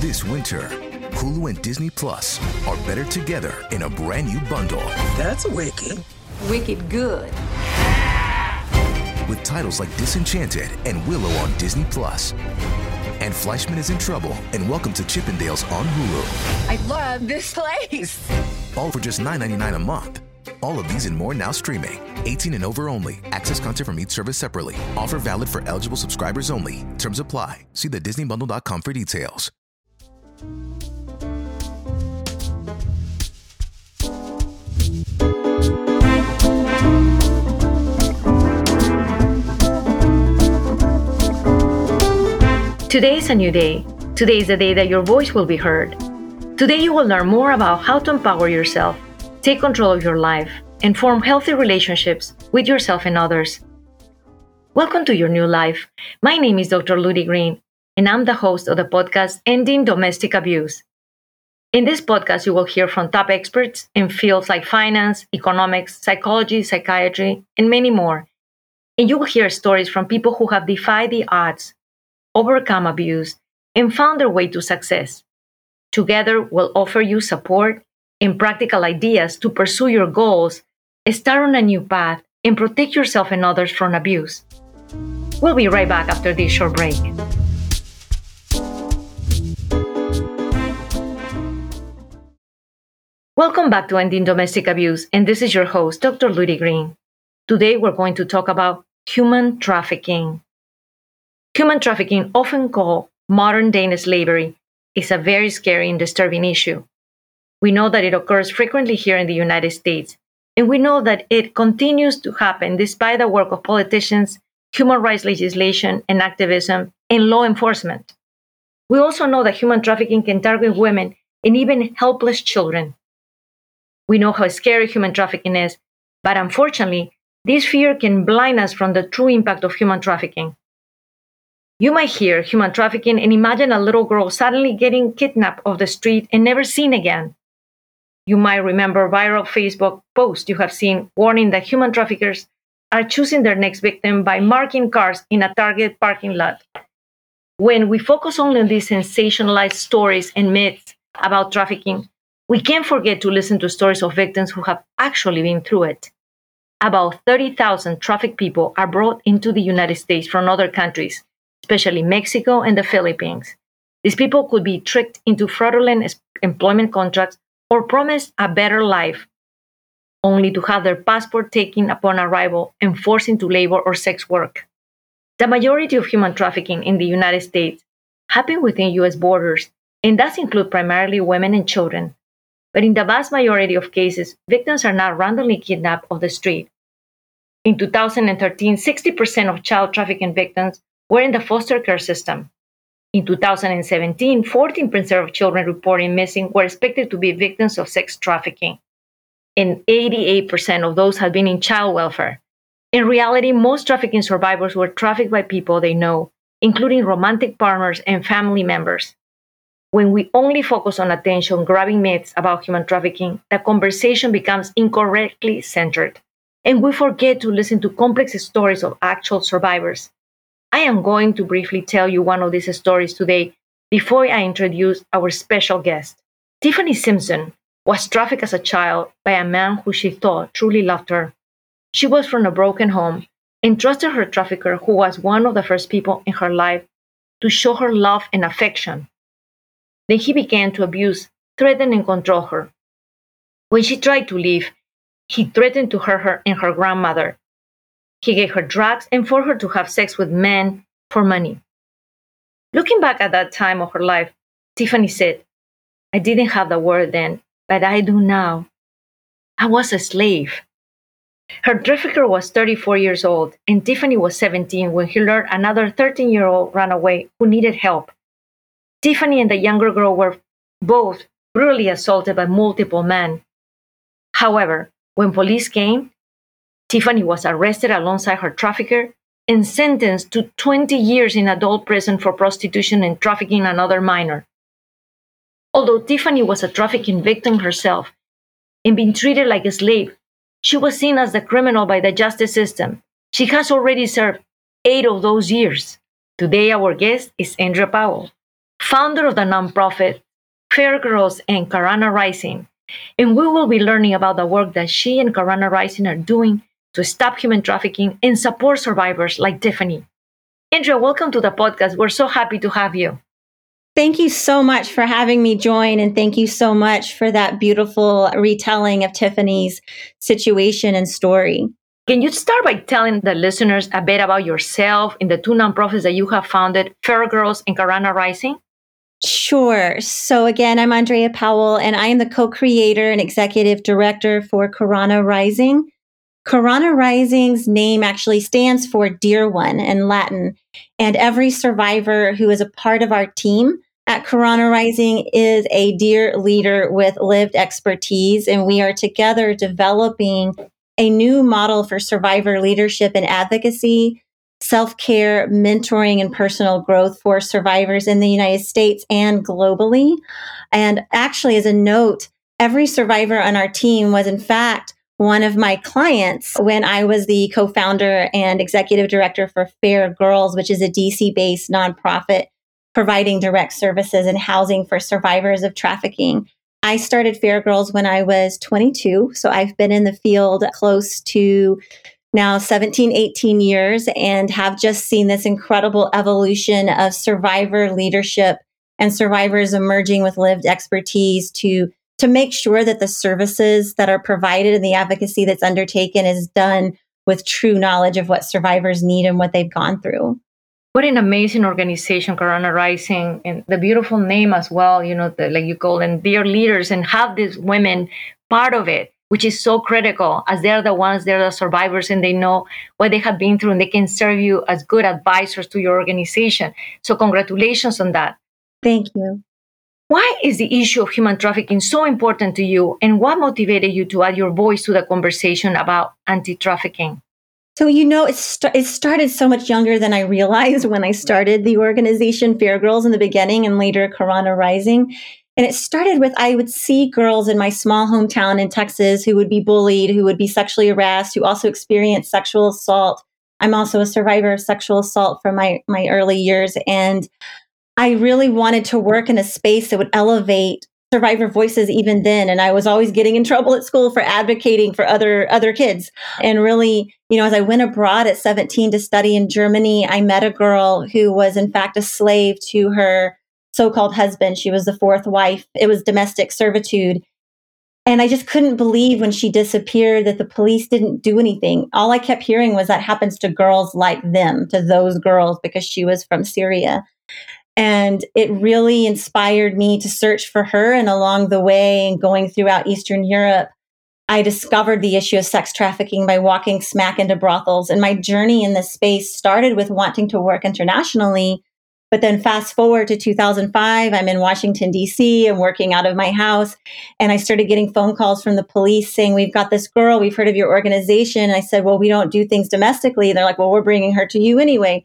This winter, Hulu and Disney Plus are better together in a brand new bundle. That's wicked. Wicked good. With titles like Disenchanted and Willow on Disney Plus. And Fleishman is in trouble and Welcome to Chippendales on Hulu. I love this place. All for just $9.99 a month. All of these and more now streaming. 18 and over only. Access content from each service separately. Offer valid for eligible subscribers only. Terms apply. See the DisneyBundle.com for details. Today is a new day. Today is the day that your voice will be heard. Today you will learn more about how to empower yourself, take control of your life, and form healthy relationships with yourself and others. Welcome to your new life. My name is Dr. Ludy Green, and I'm the host of the podcast Ending Domestic Abuse. In this podcast, you will hear from top experts in fields like finance, economics, psychology, psychiatry, and many more. And you will hear stories from people who have defied the odds overcome abuse, and found their way to success. Together, we'll offer you support and practical ideas to pursue your goals, start on a new path, and protect yourself and others from abuse. We'll be right back after this short break. Welcome back to Ending Domestic Abuse, and this is your host, Dr. Ludy Green. Today, we're going to talk about human trafficking. Human trafficking, often called modern day slavery, is a very scary and disturbing issue. We know that it occurs frequently here in the United States, and we know that it continues to happen despite the work of politicians, human rights legislation and activism, and law enforcement. We also know that human trafficking can target women and even helpless children. We know how scary human trafficking is, but unfortunately, this fear can blind us from the true impact of human trafficking. You might hear human trafficking and imagine a little girl suddenly getting kidnapped off the street and never seen again. You might remember viral Facebook posts you have seen warning that human traffickers are choosing their next victim by marking cars in a Target parking lot. When we focus only on these sensationalized stories and myths about trafficking, we can't forget to listen to stories of victims who have actually been through it. About 30,000 trafficked people are brought into the United States from other countries especially Mexico and the Philippines. These people could be tricked into fraudulent employment contracts or promised a better life, only to have their passport taken upon arrival and forced into labor or sex work. The majority of human trafficking in the United States happen within US borders and does include primarily women and children. But in the vast majority of cases, victims are not randomly kidnapped off the street. In 2013, 60% of child trafficking victims were in the foster care system. In 2017, 14% of children reporting missing were expected to be victims of sex trafficking, and 88% of those had been in child welfare. In reality, most trafficking survivors were trafficked by people they know, including romantic partners and family members. When we only focus on attention grabbing myths about human trafficking, the conversation becomes incorrectly centered, and we forget to listen to complex stories of actual survivors. I am going to briefly tell you one of these stories today before I introduce our special guest. Tiffany Simpson was trafficked as a child by a man who she thought truly loved her. She was from a broken home and trusted her trafficker, who was one of the first people in her life, to show her love and affection. Then he began to abuse, threaten, and control her. When she tried to leave, he threatened to hurt her and her grandmother, he gave her drugs and forced her to have sex with men for money. Looking back at that time of her life, Tiffany said, I didn't have the word then, but I do now. I was a slave. Her trafficker was 34 years old, and Tiffany was 17 when he learned another 13 year old ran away who needed help. Tiffany and the younger girl were both brutally assaulted by multiple men. However, when police came, Tiffany was arrested alongside her trafficker and sentenced to 20 years in adult prison for prostitution and trafficking another minor. Although Tiffany was a trafficking victim herself and being treated like a slave, she was seen as the criminal by the justice system. She has already served eight of those years. Today, our guest is Andrea Powell, founder of the nonprofit Fair Girls and Karana Rising. And we will be learning about the work that she and Karana Rising are doing to stop human trafficking and support survivors like Tiffany. Andrea, welcome to the podcast. We're so happy to have you. Thank you so much for having me join. And thank you so much for that beautiful retelling of Tiffany's situation and story. Can you start by telling the listeners a bit about yourself and the two nonprofits that you have founded, Fair Girls and Karana Rising? Sure. So, again, I'm Andrea Powell, and I am the co creator and executive director for Karana Rising. Karana Rising's name actually stands for Dear One in Latin. And every survivor who is a part of our team at Karana Rising is a dear leader with lived expertise, and we are together developing a new model for survivor leadership and advocacy, self care, mentoring, and personal growth for survivors in the United States and globally. And actually, as a note, every survivor on our team was, in fact, one of my clients when I was the co founder and executive director for Fair Girls, which is a DC based nonprofit providing direct services and housing for survivors of trafficking. I started Fair Girls when I was 22. So I've been in the field close to now 17, 18 years and have just seen this incredible evolution of survivor leadership and survivors emerging with lived expertise to to make sure that the services that are provided and the advocacy that's undertaken is done with true knowledge of what survivors need and what they've gone through. What an amazing organization Karana Rising and the beautiful name as well you know the, like you call them dear leaders and have these women part of it which is so critical as they're the ones they're the survivors and they know what they have been through and they can serve you as good advisors to your organization. So congratulations on that. Thank you. Why is the issue of human trafficking so important to you and what motivated you to add your voice to the conversation about anti-trafficking? So, you know, it, st- it started so much younger than I realized when I started the organization Fair Girls in the beginning and later Karana Rising. And it started with I would see girls in my small hometown in Texas who would be bullied, who would be sexually harassed, who also experienced sexual assault. I'm also a survivor of sexual assault from my, my early years. And I really wanted to work in a space that would elevate survivor voices even then and i was always getting in trouble at school for advocating for other other kids and really you know as i went abroad at 17 to study in germany i met a girl who was in fact a slave to her so-called husband. She was the fourth wife. It was domestic servitude. And i just couldn't believe when she disappeared that the police didn't do anything. All i kept hearing was that happens to girls like them to those girls because she was from syria. And it really inspired me to search for her. And along the way, and going throughout Eastern Europe, I discovered the issue of sex trafficking by walking smack into brothels. And my journey in this space started with wanting to work internationally but then fast forward to 2005, I'm in Washington, D.C., and working out of my house. And I started getting phone calls from the police saying, We've got this girl, we've heard of your organization. And I said, Well, we don't do things domestically. And they're like, Well, we're bringing her to you anyway.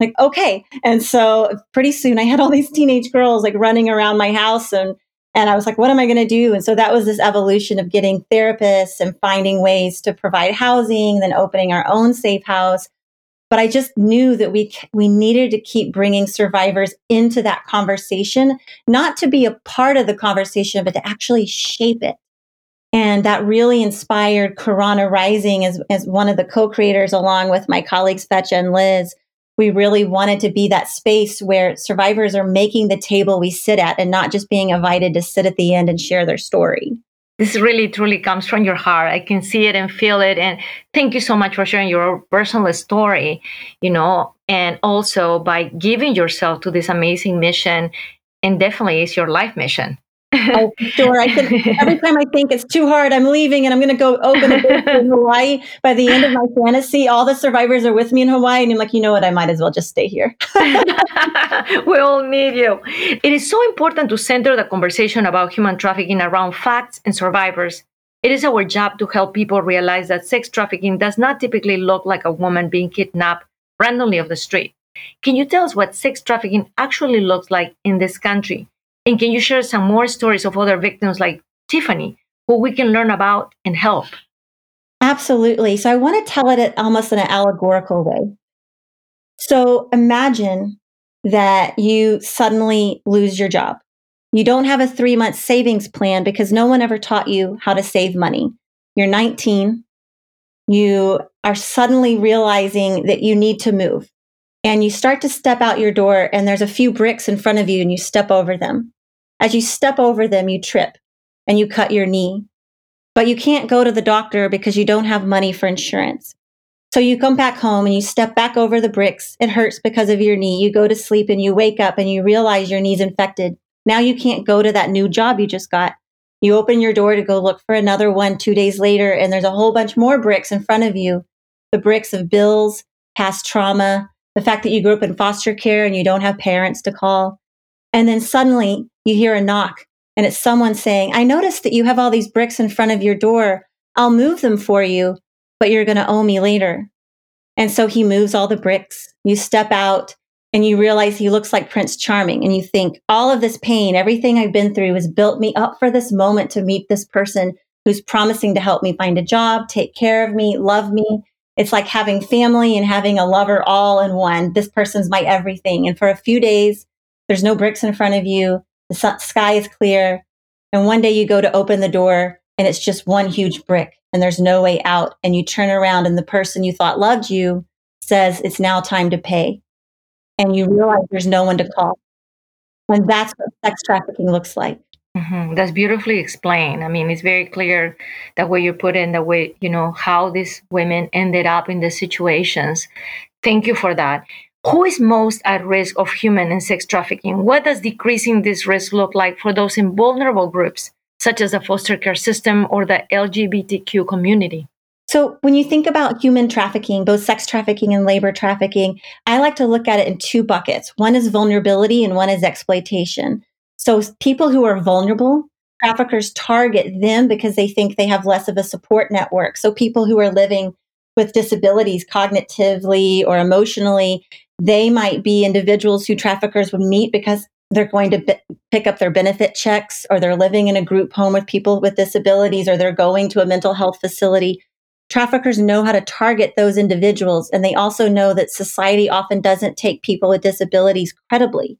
like, okay. And so pretty soon I had all these teenage girls like running around my house and and I was like, what am I going to do? And so that was this evolution of getting therapists and finding ways to provide housing, then opening our own safe house but I just knew that we we needed to keep bringing survivors into that conversation, not to be a part of the conversation, but to actually shape it. And that really inspired Karana Rising as, as one of the co-creators, along with my colleagues Fetcha and Liz. We really wanted to be that space where survivors are making the table we sit at and not just being invited to sit at the end and share their story this really truly comes from your heart. I can see it and feel it. And thank you so much for sharing your personal story you know and also by giving yourself to this amazing mission. And definitely it's your life mission oh, sure. I could, every time I think it's too hard, I'm leaving and I'm going to go open a business in Hawaii. By the end of my fantasy, all the survivors are with me in Hawaii. And I'm like, you know what? I might as well just stay here. we all need you. It is so important to center the conversation about human trafficking around facts and survivors. It is our job to help people realize that sex trafficking does not typically look like a woman being kidnapped randomly off the street. Can you tell us what sex trafficking actually looks like in this country? And can you share some more stories of other victims like Tiffany, who we can learn about and help? Absolutely. So I want to tell it almost in an allegorical way. So imagine that you suddenly lose your job. You don't have a three month savings plan because no one ever taught you how to save money. You're 19. You are suddenly realizing that you need to move and you start to step out your door and there's a few bricks in front of you and you step over them. As you step over them, you trip and you cut your knee. But you can't go to the doctor because you don't have money for insurance. So you come back home and you step back over the bricks. It hurts because of your knee. You go to sleep and you wake up and you realize your knee's infected. Now you can't go to that new job you just got. You open your door to go look for another one two days later, and there's a whole bunch more bricks in front of you. The bricks of bills, past trauma, the fact that you grew up in foster care and you don't have parents to call. And then suddenly you hear a knock and it's someone saying, I noticed that you have all these bricks in front of your door. I'll move them for you but you're going to owe me later. And so he moves all the bricks. You step out and you realize he looks like Prince Charming. And you think, all of this pain, everything I've been through has built me up for this moment to meet this person who's promising to help me find a job, take care of me, love me. It's like having family and having a lover all in one. This person's my everything. And for a few days, there's no bricks in front of you. The sky is clear. And one day you go to open the door and it's just one huge brick and there's no way out. And you turn around and the person you thought loved you says it's now time to pay. And you realize there's no one to call. And that's what sex trafficking looks like. Mm-hmm. That's beautifully explained. I mean, it's very clear the way you put it, the way, you know, how these women ended up in the situations. Thank you for that. Who is most at risk of human and sex trafficking? What does decreasing this risk look like for those in vulnerable groups? such as the foster care system or the LGBTQ community? So, when you think about human trafficking, both sex trafficking and labor trafficking, I like to look at it in two buckets. One is vulnerability and one is exploitation. So, people who are vulnerable, traffickers target them because they think they have less of a support network. So, people who are living with disabilities cognitively or emotionally, they might be individuals who traffickers would meet because they're going to b- pick up their benefit checks or they're living in a group home with people with disabilities or they're going to a mental health facility. Traffickers know how to target those individuals and they also know that society often doesn't take people with disabilities credibly.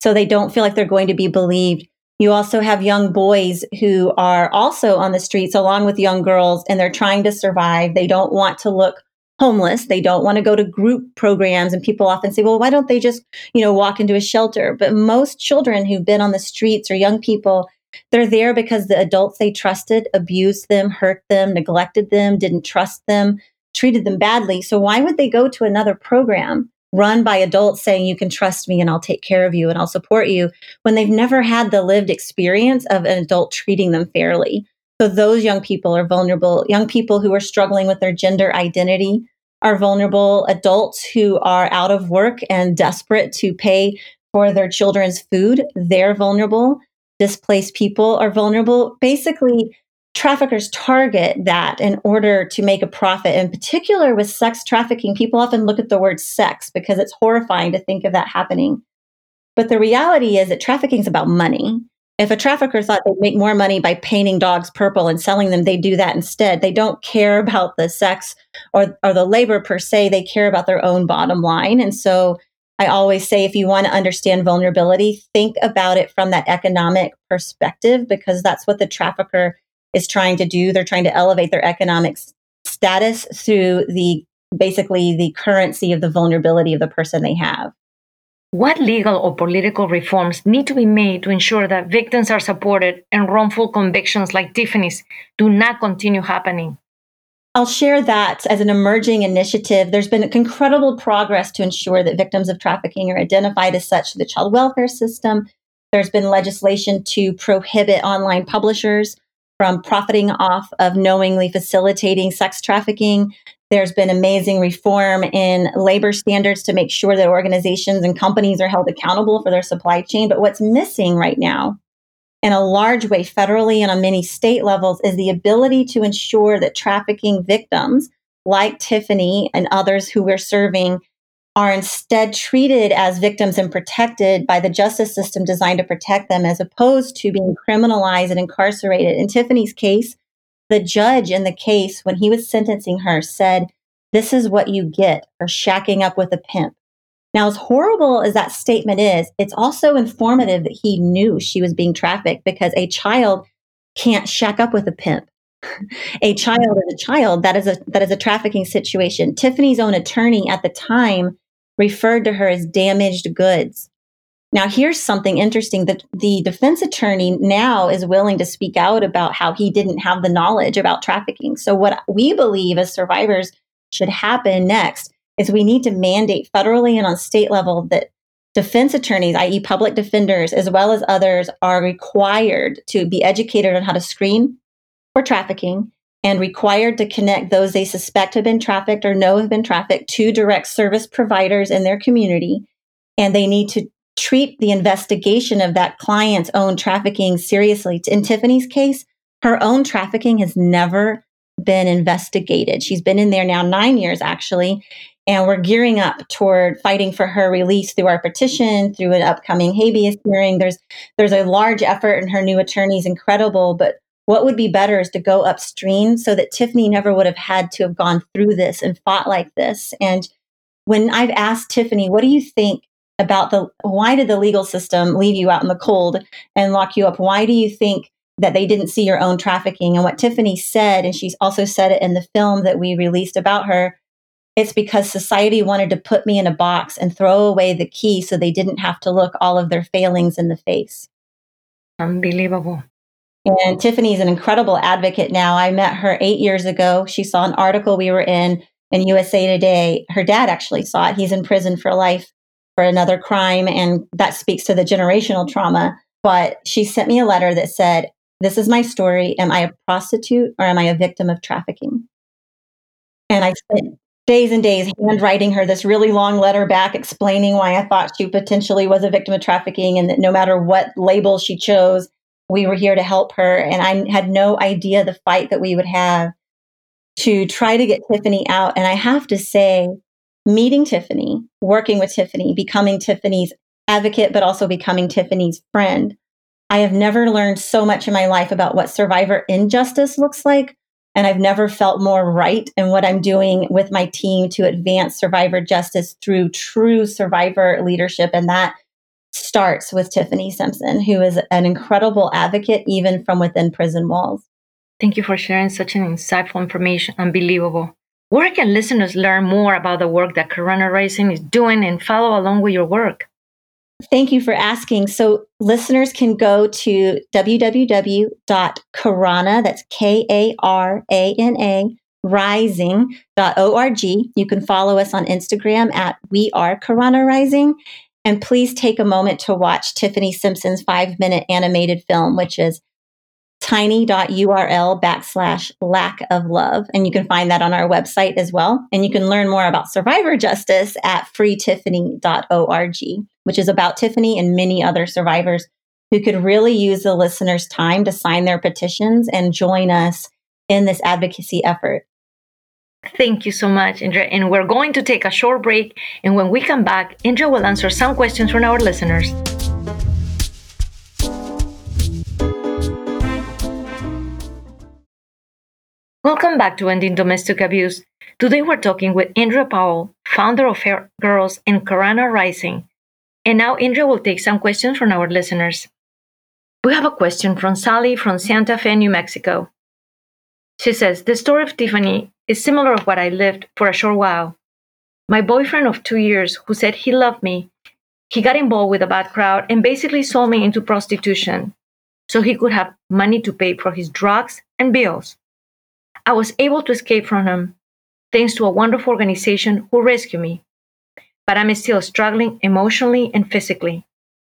So they don't feel like they're going to be believed. You also have young boys who are also on the streets along with young girls and they're trying to survive. They don't want to look homeless. They don't want to go to group programs. And people often say, well, why don't they just, you know, walk into a shelter? But most children who've been on the streets or young people, they're there because the adults they trusted abused them, hurt them, neglected them, didn't trust them, treated them badly. So why would they go to another program run by adults saying, you can trust me and I'll take care of you and I'll support you when they've never had the lived experience of an adult treating them fairly? So those young people are vulnerable. Young people who are struggling with their gender identity are vulnerable. Adults who are out of work and desperate to pay for their children's food, they're vulnerable. Displaced people are vulnerable. Basically, traffickers target that in order to make a profit. In particular, with sex trafficking, people often look at the word sex because it's horrifying to think of that happening. But the reality is that trafficking is about money. If a trafficker thought they'd make more money by painting dogs purple and selling them, they'd do that instead. They don't care about the sex or, or the labor per se. They care about their own bottom line. And so I always say if you want to understand vulnerability, think about it from that economic perspective, because that's what the trafficker is trying to do. They're trying to elevate their economic status through the basically the currency of the vulnerability of the person they have. What legal or political reforms need to be made to ensure that victims are supported and wrongful convictions like Tiffany's do not continue happening? I'll share that as an emerging initiative. There's been incredible progress to ensure that victims of trafficking are identified as such through the child welfare system. There's been legislation to prohibit online publishers from profiting off of knowingly facilitating sex trafficking. There's been amazing reform in labor standards to make sure that organizations and companies are held accountable for their supply chain. But what's missing right now, in a large way, federally and on many state levels, is the ability to ensure that trafficking victims like Tiffany and others who we're serving are instead treated as victims and protected by the justice system designed to protect them as opposed to being criminalized and incarcerated. In Tiffany's case, the judge in the case, when he was sentencing her, said, This is what you get for shacking up with a pimp. Now, as horrible as that statement is, it's also informative that he knew she was being trafficked because a child can't shack up with a pimp. a child is a child. That is a that is a trafficking situation. Tiffany's own attorney at the time referred to her as damaged goods. Now, here's something interesting that the defense attorney now is willing to speak out about how he didn't have the knowledge about trafficking. So, what we believe as survivors should happen next is we need to mandate federally and on state level that defense attorneys, i.e., public defenders, as well as others, are required to be educated on how to screen for trafficking and required to connect those they suspect have been trafficked or know have been trafficked to direct service providers in their community. And they need to treat the investigation of that client's own trafficking seriously. In Tiffany's case, her own trafficking has never been investigated. She's been in there now nine years, actually. And we're gearing up toward fighting for her release through our petition, through an upcoming habeas hearing. There's there's a large effort, and her new attorney is incredible. But what would be better is to go upstream so that Tiffany never would have had to have gone through this and fought like this. And when I've asked Tiffany, what do you think about the why did the legal system leave you out in the cold and lock you up? Why do you think that they didn't see your own trafficking? And what Tiffany said, and she's also said it in the film that we released about her, it's because society wanted to put me in a box and throw away the key so they didn't have to look all of their failings in the face. Unbelievable. And Tiffany's an incredible advocate now. I met her eight years ago. She saw an article we were in in USA Today. Her dad actually saw it. He's in prison for life for another crime, and that speaks to the generational trauma. But she sent me a letter that said, This is my story. Am I a prostitute or am I a victim of trafficking? And I spent days and days handwriting her this really long letter back explaining why I thought she potentially was a victim of trafficking and that no matter what label she chose, we were here to help her. And I had no idea the fight that we would have to try to get Tiffany out. And I have to say, meeting Tiffany, working with Tiffany, becoming Tiffany's advocate, but also becoming Tiffany's friend. I have never learned so much in my life about what survivor injustice looks like. And I've never felt more right in what I'm doing with my team to advance survivor justice through true survivor leadership. And that starts with Tiffany Simpson, who is an incredible advocate, even from within prison walls. Thank you for sharing such an insightful information. Unbelievable. Where can listeners learn more about the work that Karana Rising is doing and follow along with your work? Thank you for asking. So, listeners can go to www.karana, that's K A R A N A, rising.org. You can follow us on Instagram at We Are Karana Rising. And please take a moment to watch Tiffany Simpson's five minute animated film, which is tiny.url backslash lack of love. And you can find that on our website as well. And you can learn more about survivor justice at freetiffany.org, which is about Tiffany and many other survivors who could really use the listeners' time to sign their petitions and join us in this advocacy effort. Thank you so much, Indra. And we're going to take a short break. And when we come back, Indra will answer some questions from our listeners. Welcome back to Ending Domestic Abuse. Today we're talking with Indra Powell, founder of Fair Girls and Karana Rising. And now Indra will take some questions from our listeners. We have a question from Sally from Santa Fe, New Mexico. She says, The story of Tiffany is similar to what I lived for a short while. My boyfriend of two years, who said he loved me, he got involved with a bad crowd and basically sold me into prostitution so he could have money to pay for his drugs and bills. I was able to escape from them thanks to a wonderful organization who rescued me. But I'm still struggling emotionally and physically,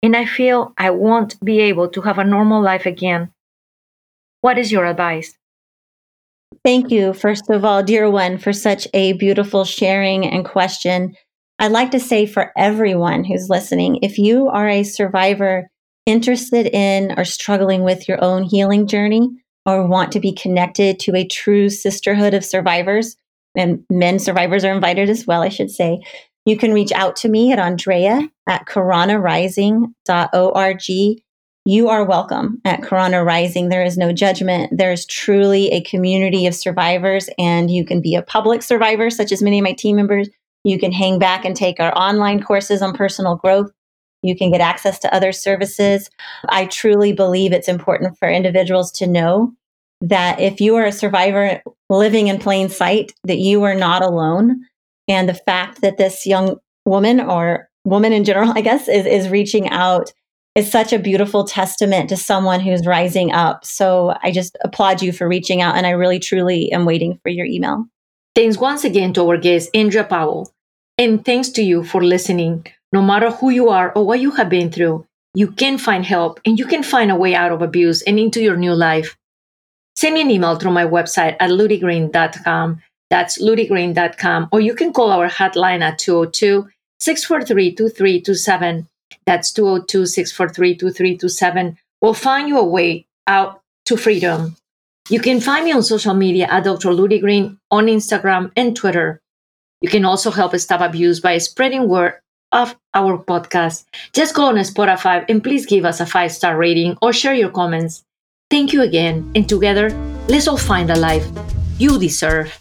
and I feel I won't be able to have a normal life again. What is your advice? Thank you, first of all, dear one, for such a beautiful sharing and question. I'd like to say for everyone who's listening, if you are a survivor interested in or struggling with your own healing journey, or want to be connected to a true sisterhood of survivors, and men survivors are invited as well, I should say, you can reach out to me at Andrea at karanarising.org. You are welcome at Karana Rising. There is no judgment. There is truly a community of survivors, and you can be a public survivor, such as many of my team members, You can hang back and take our online courses on personal growth. You can get access to other services. I truly believe it's important for individuals to know that if you are a survivor living in plain sight, that you are not alone. And the fact that this young woman or woman in general, I guess, is, is reaching out is such a beautiful testament to someone who's rising up. So I just applaud you for reaching out. And I really, truly am waiting for your email. Thanks once again to our guest, Andrea Powell. And thanks to you for listening. No matter who you are or what you have been through, you can find help and you can find a way out of abuse and into your new life. Send me an email through my website at ludygreen.com. That's ludygreen.com. Or you can call our hotline at 202 643 2327. That's 202 643 2327. We'll find you a way out to freedom. You can find me on social media at Dr. Ludy Green on Instagram and Twitter. You can also help stop abuse by spreading word of our podcast. Just go on Spotify and please give us a five star rating or share your comments. Thank you again, and together, let's all find the life you deserve.